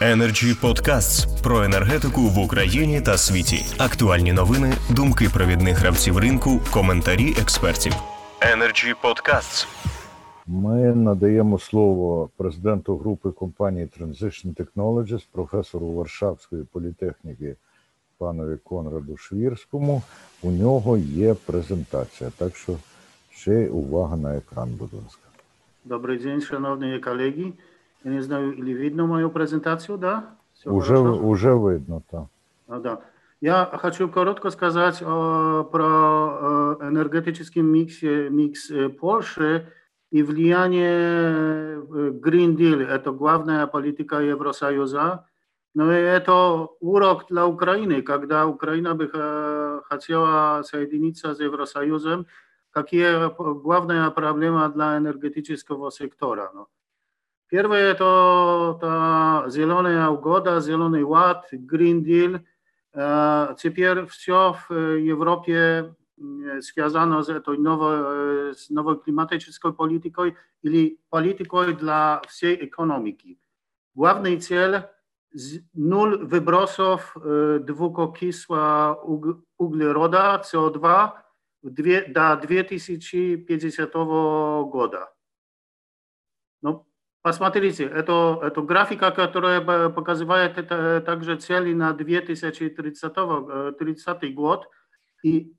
Energy Podcasts про енергетику в Україні та світі. Актуальні новини, думки провідних гравців ринку, коментарі експертів. Energy Podcasts. Ми надаємо слово президенту групи компанії Transition Technologies, професору Варшавської політехніки панові Конраду Швірському. У нього є презентація, так що ще увага на екран, будь ласка. Добрий день, шановні колеги. Я не знаю, или видно мою презентацию, да? Все уже, хорошо? уже видно, да. А, да. Я хочу коротко сказать э, про э, энергетический микс, микс э, Польши и влияние э, Green Deal. Это главная политика Евросоюза. No i to urok dla Ukrainy, kiedy Ukraina by chciała соединить się z Eurosojusem, jakie główne problemy dla energetycznego sektora. No. Первое to ta zielona угода, zielony ład, Green Deal. Теперь e, все e, w Europie связано e, z tą nowo, z nową klimatyczną polityką, czyli polityką dla całej ekonomiki. Główny cel nul wybrosów dwukokisła uglieroda CO2 do 2050 roku. Посмотрите, это, это графика, которая показывает это, э, также цели на 2030 30 э, год. И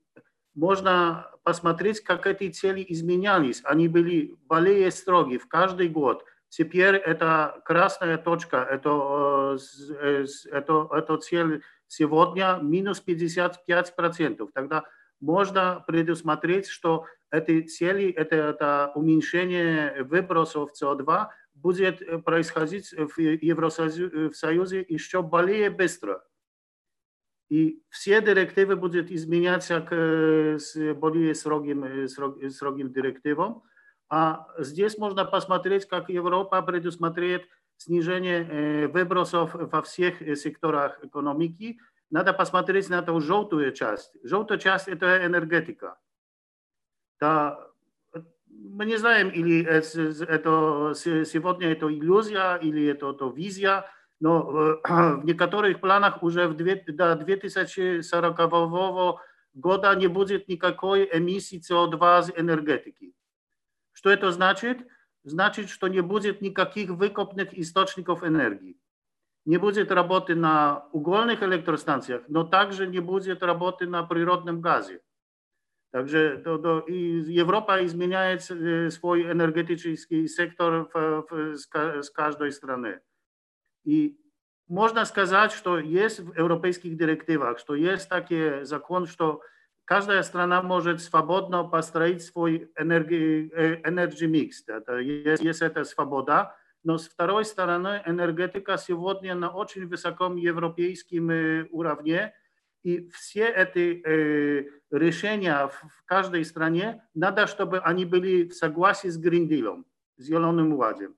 можно посмотреть, как эти цели изменялись. Они были более строгие в каждый год. Теперь это красная точка, это, э, это, это цель сегодня минус 55%. Тогда можно предусмотреть, что эти цели, это, это уменьшение выбросов СО2, будет происходить в Евросоюзе еще более быстро. И все директивы будут изменяться к более строгим, строг, строгим директивам. А здесь можно посмотреть, как Европа предусмотрит снижение выбросов во всех секторах экономики. Надо посмотреть на эту желтую часть. Желтая часть – это энергетика. Та мы не знаем, или это, сегодня это иллюзия, или это, это визия, но э, в некоторых планах уже в 2, до 2040 года не будет никакой эмиссии co 2 с энергетики. Что это значит? Значит, что не будет никаких выкопных источников энергии. Не будет работы на угольных электростанциях, но также не будет работы на природном газе. Także Europa i zmienia y, swój energetyczny sektor z, każdej strony. I można skazać, że jest w europejskich dyrektywach, że jest taki zakon, że każda strona może swobodno postroić swój energi, e, energy mix. jest, ta swoboda. No z drugiej strony energetyka jest na bardzo wysokim europejskim y, urawnie и все эти э, решения в, в каждой стране надо, чтобы они были в согласии с Гриндилом, с Зеленым Уладом.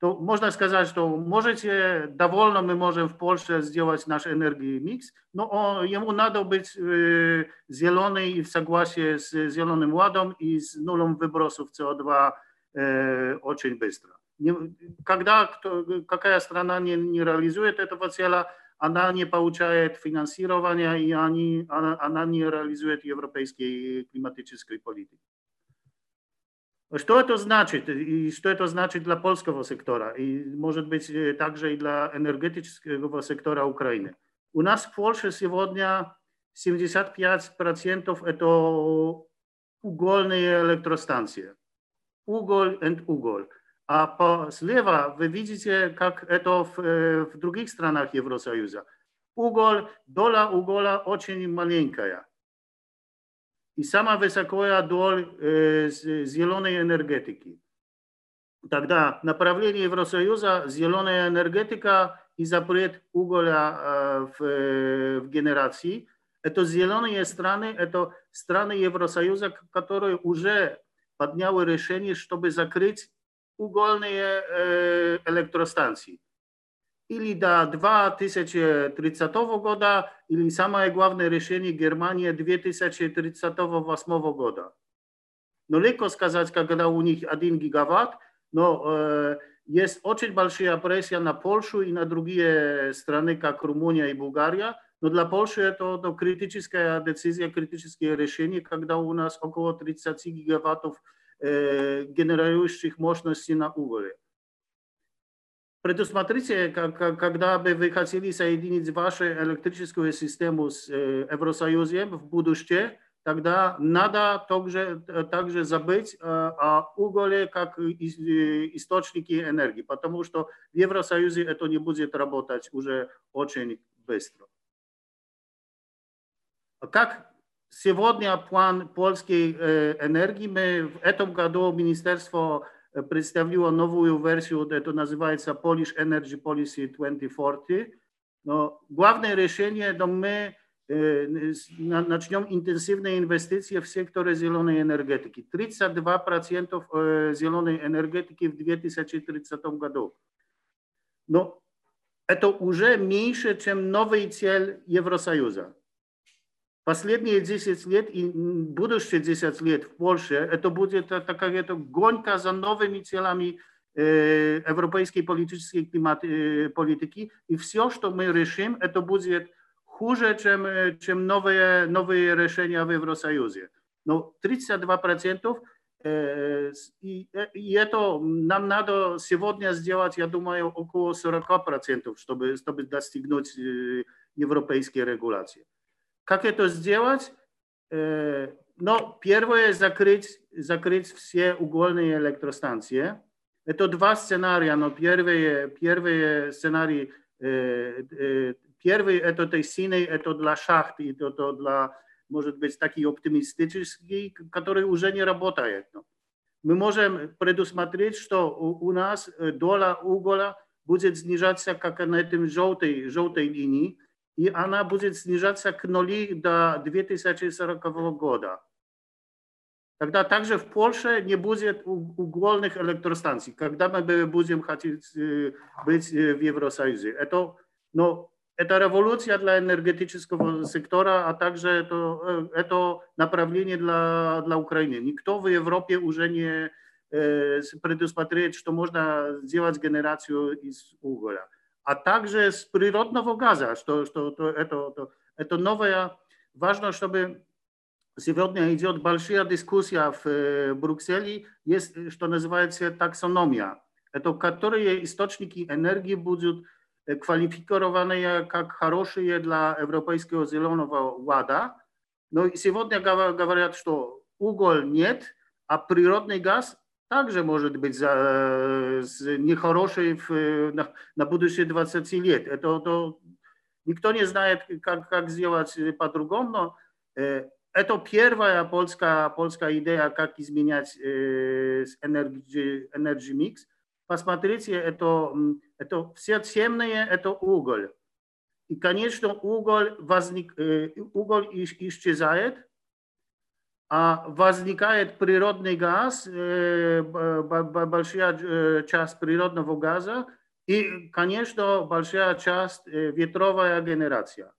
То можно сказать, что можете, довольно мы можем в Польше сделать наш энергии микс, но он, ему надо быть э, зеленый и в согласии с Зеленым Уладом и с нулем выбросов СО2 э, очень быстро. Не, когда кто, какая страна не, не реализует этого цела, nie pouczaje finansowania i ani nie realizuje europejskiej klimatycznej polityki. Co to znaczy i co to znaczy dla polskiego sektora i może być e, także i dla energetycznego sektora Ukrainy. U nas w Polsce сегодня 75% to ugolne elektrostancje. Ugol and ugol. А по, слева вы видите, как это в, в других странах Евросоюза. Угол, доля угола очень маленькая. И самая высокая доля э, зеленой энергетики. Тогда направление Евросоюза зеленая энергетика и запрет уголя э, в, в генерации. Это зеленые страны, это страны Евросоюза, которые уже подняли решение, чтобы закрыть E, elektrostancji, ili da Или до 2030 года, или самое главное Germania Германии 2038 года. Но легко сказать, когда у них 1 гигаватт, но э, jest oczywiście большая presja na Polskę i na drugie strony, jak Rumunia i Bułgaria. No dla Polski to, to krytyczna decyzja, krytyczne решение, когда у нас około 30 gigawatów генерирующих мощности на уголе. Предусмотрите, как, когда бы вы хотели соединить вашу электрическую систему с Евросоюзом в будущем, тогда надо также, также забыть о уголе как источнике энергии, потому что в Евросоюзе это не будет работать уже очень быстро. Как сегодня план польской энергии, мы в этом году Министерство представило новую версию, это называется Polish Energy Policy 2040. No, główne решение, no my начнем интенсивные инвестиции в секторе зеленой энергетики. 32% зеленой энергетики в 2030 году. Но это уже меньше, чем новый цель Евросоюза. Последние 10 лет и будущие 10 лет в Польше это будет такая это гонка за новыми целями э, европейской политической климат, э, политики. И все, что мы решим, это будет хуже, чем, чем новые, новые решения в Евросоюзе. Но 32% э, и, и это нам надо сегодня сделать, я думаю, около 40%, чтобы, чтобы достигнуть европейской регуляции. Как это сделать? Но первое – закрыть, закрыть все угольные электростанции. Это два сценария, но первый, первый сценарий, первый – это той синий, это для шахт, и это для, может быть, такие оптимистические, которые уже не работают. Мы можем предусмотреть, что у нас доля уголя будет снижаться, как на этом желтой, желтой линии, и она будет снижаться к нули до 2040 года. Тогда также в Польше не будет угольных электростанций, когда мы будем хотеть быть в Евросоюзе. Это, но это революция для энергетического сектора, а также это, это направление для, для Украины. Никто в Европе уже не предусмотрит, что можно сделать генерацию из угля a także природного газа, что, что то, это, то, это новая, важно, чтобы сегодня идет большая дискуссия в Брюсселе, есть, что называется таксономия, это которые источники энергии будут kwalifikowane jak хорошие dla Europejskiego Zielonego Łada. No i сегодня говорят, что уголь нет, а природный газ Także może być za, z niechoroszej na, na budycie 20 lat. To, to, nikt nie zna jak, jak zjechać po drugą. No, e, to pierwsza polska, polska idea, jak zmieniać e, z energy, mix. Посмотрите, это, это все темные, это уголь. И, конечно, уголь, возник, э, уголь исчезает, возникает природный газ, большая часть природного газа и, конечно, большая часть ветровая генерация.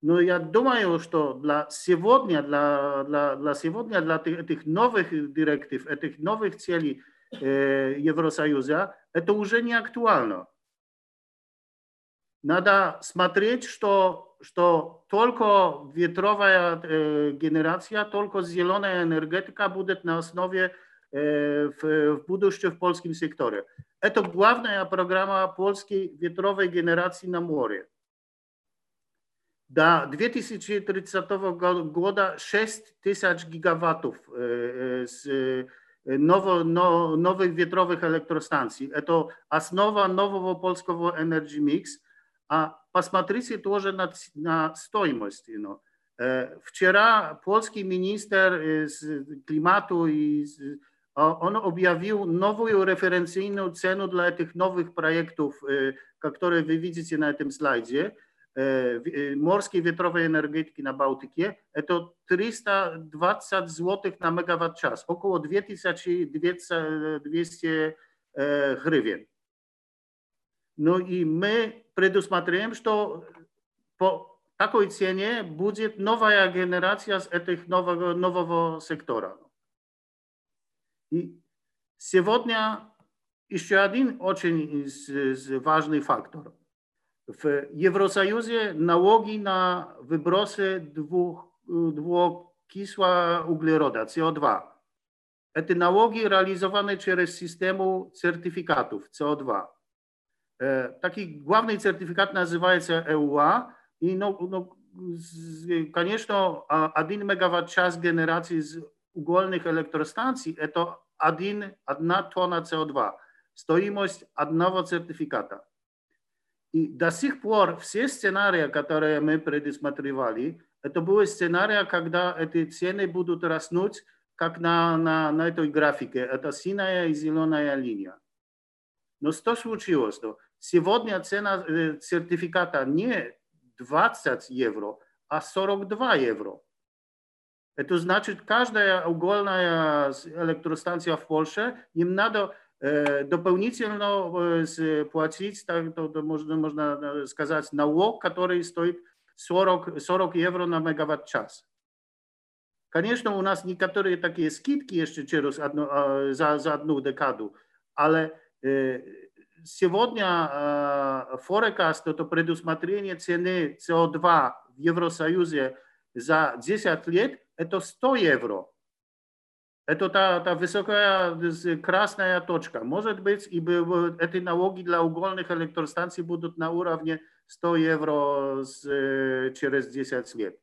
Но я думаю, что для сегодня, для, для, для сегодня, для этих новых директив, этих новых целей Евросоюза, это уже не актуально. Надо смотреть, что, что только ветровая э, генерация, только зеленая энергетика будет на основе э, в, в будущем в польском секторе. Это главная программа польской ветровой генерации на море. До 2030 года 6 тысяч гигаваттов э, с, nowo, no, nowych wiatrowych elektrostancji. To основа nowego polskiego energy mix. A посмотрите тоже na на стоимость. You know. Э, вчера польский министр on objawił nową referencyjną cenę dla tych nowych projektów, które wy widzicie na tym slajdzie. Morskiej wiatrowej energetyki na Bałtykie to 320 zł na megawatt czas, około 2200 hrywien. No i my предусмотрим, что по такой цене будет новая генерация с этих нового, нового сектора. И сегодня еще один очень важный фактор. W Eurosojuzie nałogi na wybrosy dwóch, dwukisła uglieroda, CO2. Te nałogi realizowane przez systemu certyfikatów CO2. Taki główny certyfikat nazywa się EUA i no, no конечно, 1 а, мегаватт-час генерации из угольных электростанций – это 1, 1 тонна co 2 стоимость одного сертификата. И до сих пор все сценарии, которые мы предусматривали, это были сценарии, когда эти цены будут раснуть, как на, на, на этой графике. Это синяя и зеленая линия. Но что случилось? Сегодня цена сертификата не 20 евро, а 42 евро. Это значит, каждая угольная электростанция в Польше, им надо дополнительно платить, так, то, то можно, можно сказать, налог, который стоит 40, 40 евро на мегаватт-час. Конечно, u nas niektóre takie skitki jeszcze через одну, za, za одну dekadę, ale y, сегодня э, форекаст, это предусмотрение цены СО2 в Евросоюзе за 10 лет, это 100 евро. Это та, та высокая красная точка. Может быть, и эти налоги для угольных электростанций будут на уровне 100 евро с, через 10 лет.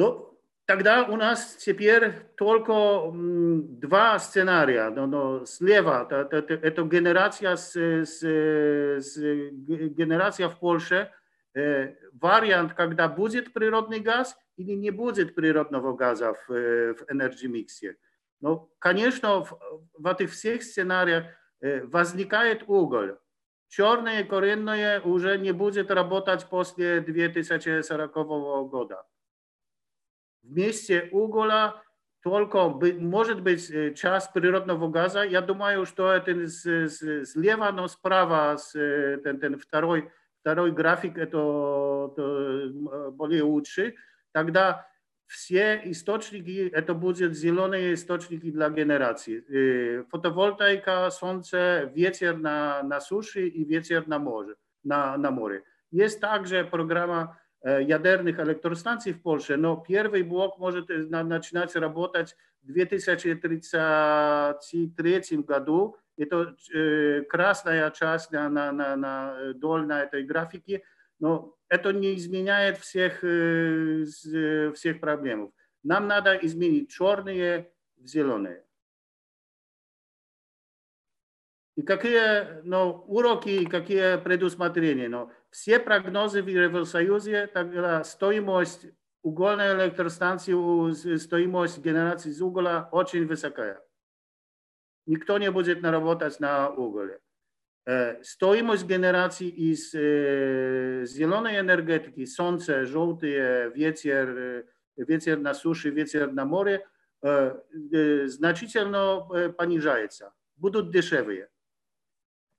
No, Тогда у нас теперь только два сценария. Но, но слева это, это, это генерация, с, с, с, генерация в Польше, э, вариант, когда будет природный газ или не будет природного газа в, в энергимиксе. Но, конечно, в, в этих всех сценариях э, возникает уголь. Черное коренное уже не будет работать после 2040 года w месте угла только быть, может быть час природного газа. Я думаю, что это с, с, слева, но справа с, ten, ten второй, второй график это, это более лучше. Тогда все источники, это будут зеленые источники для генерации. Фотовольтаика, солнце, ветер на, на суше и ветер на море. На, на море. Jest także programa ядерных электростанций в Польше. no первый блок может начинать работать в 2033 году. Это красная часть на, на, на, на доль на этой графике, но это не изменяет всех, всех проблем. Нам надо изменить черные в зеленые. И какие ну, уроки, какие предусмотрения? Ну, все прогнозы в Евросоюзе, тогда стоимость угольной электростанции, стоимость генерации из угля очень высокая. Никто не будет наработать на уголе. Стоимость генерации из зеленой энергетики, солнце, желтые, ветер, ветер на суше, ветер на море, значительно понижается. Будут дешевые.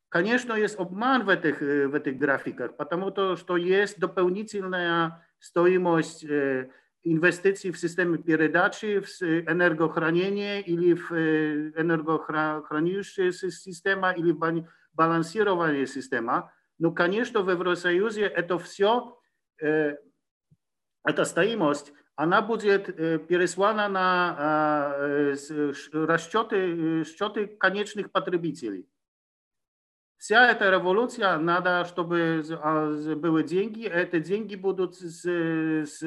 Конечно, есть обман в этих, в этих графиках, потому то, что есть дополнительная стоимость инвестиций в системы передачи, в энергохранение или в энергохранилище система или балансирование система. Но, конечно, в Евросоюзе это все, эта стоимость, она будет переслана на расчеты, расчеты конечных потребителей. Вся эта революция, надо, чтобы а, были деньги, эти деньги будут с, э, с,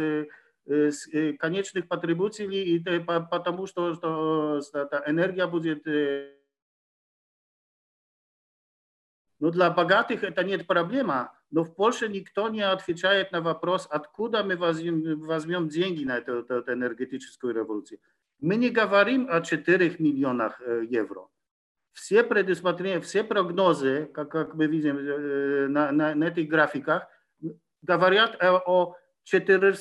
с э, конечных потребителей, и, потому что, что, что э, энергия будет Ну для богатых это нет проблема. Но в Польше никто не отвечает на вопрос, откуда мы возьмем, возьмем деньги на эту, эту энергетическую революцию. Мы не говорим о 4 миллионах евро. все предусмотрения, все прогнозы, как, как мы видим на, на, на этих графиках, говорят о, о 400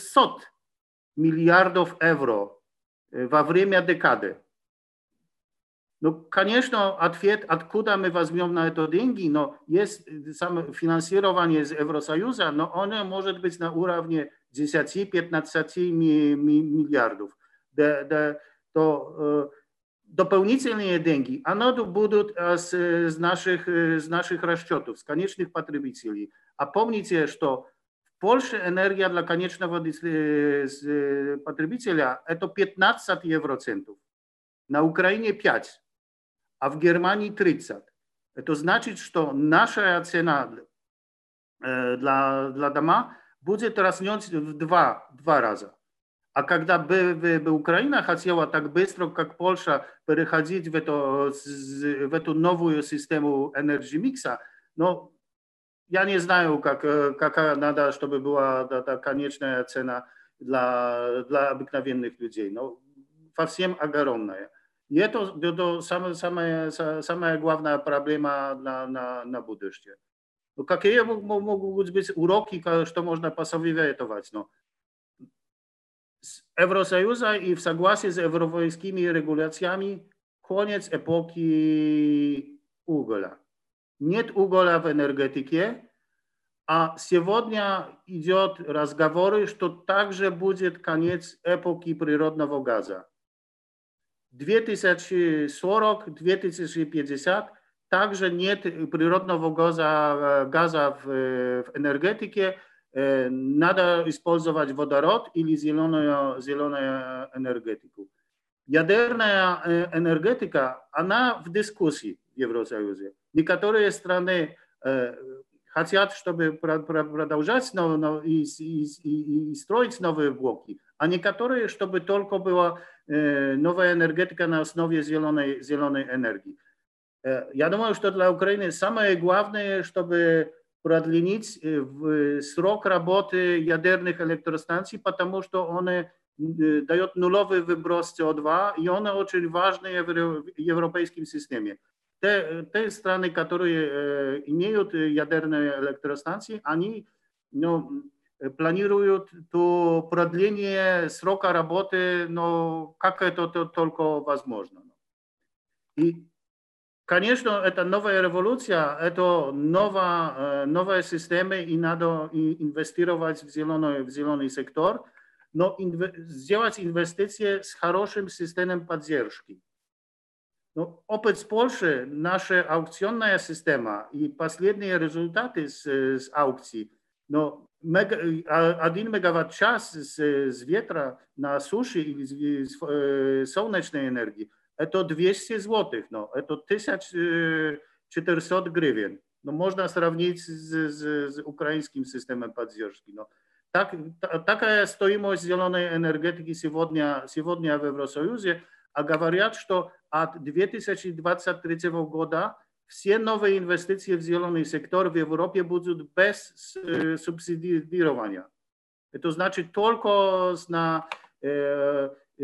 миллиардов евро во время декады. Ну, конечно, ответ, откуда мы возьмем на это деньги, но есть само финансирование из Евросоюза, но оно может быть на уровне 10-15 миллиардов. Да, да, то дополнительные деньги, оно будут с, с, наших, с наших расчетов, с конечных потребителей. А помните, что в Польше энергия для конечного потребителя – это 15 евроцентов, на Украине 5, а в Германии 30. Это значит, что наша цена для, для дома будет разнется в два, два раза. А когда бы, бы Украина хотела так быстро, как Польша, переходить в эту, в эту новую систему энергомикса, но я не знаю, как, какая надо, чтобы была та, конечная цена dla, dla obyknowiennych ludzi. No, во всем огромная. И это, это самая, самая, самая главная проблема на, на, на будущее. Какие могут быть уроки, что можно посоветовать? Ну, Eurosojusza i w zagłasie z eurowojskimi regulacjami koniec epoki ugla. Nie ugla w energetyce, a siewodnia idzie od rozgawory, że także będzie koniec epoki przyrodnego gazu. 2040-2050 także nie przyrodnego gaza w energetyce надо использовать водород или зеленую, зеленую энергетику. Ядерная энергетика, она в дискуссии в Евросоюзе. Некоторые страны э, хотят, чтобы продолжать но, но, и, и, и, и строить новые блоки, а некоторые, чтобы только была э, новая энергетика на основе зеленой, зеленой энергии. Э, я думаю, что для Украины самое главное, чтобы продлить срок работы ядерных электростанций, потому что они дают нуловый выброс СО2, и он очень важный в европейском системе. Те, те страны, которые имеют ядерные электростанции, они ну, планируют то продление срока работы, но как это то, только возможно. И, Конечно, это новая революция, это новая, новая система, и надо инвестировать в зеленый, в зеленый сектор, но инве сделать инвестиции с хорошим системой поддержки. No, oprócz Polszy, nasza aukcyjna systema i последние rezultaty z, z aukcji, no, mega, 1 megawatt czas z, z wietra na suszy i z, z, z słonecznej energii, to 200 zł, no, to 1400 y, grywien. No, można srawnić z, z, z ukraińskim systemem padziorski. No. Tak, ta, taka jest stoimość zielonej energetyki сегодня, сегодня w Евросоюзе, a говорят, że od 2023 roku wszystkie nowe inwestycje w zielony sektor w Europie będą bez y, subsydiowania. To znaczy tylko na e,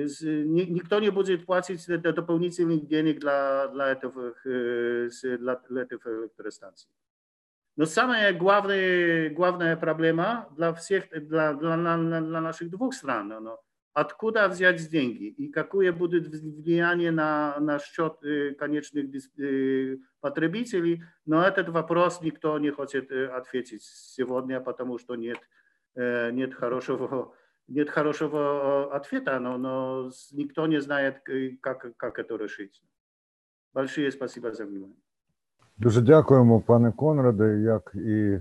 z, nikt nie będzie płacić dopełnicznych pieniędzy dla, dla, e, dla, dla tych elektrostacji. No same główne, główne problema dla wszystkich, dla, dla, naszych dwóch stron, no, no. odkuda wziąć pieniądze i jakie będzie wpływanie na, na szczot e, koniecznych y, e, potrzebicieli, no ten wопрос nikt nie chce odpowiedzieć dzisiaj, ponieważ nie ma dobrego нет хорошего э, ответа, но, но никто не знает, как, как это решить. Большое спасибо за внимание. Дуже дякуємо, пане Конраде. Як і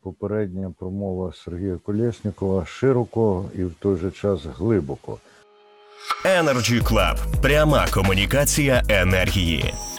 попередня промова Сергія Колєснікова широко і в той же час глибоко. Energy Club. пряма комунікація енергії.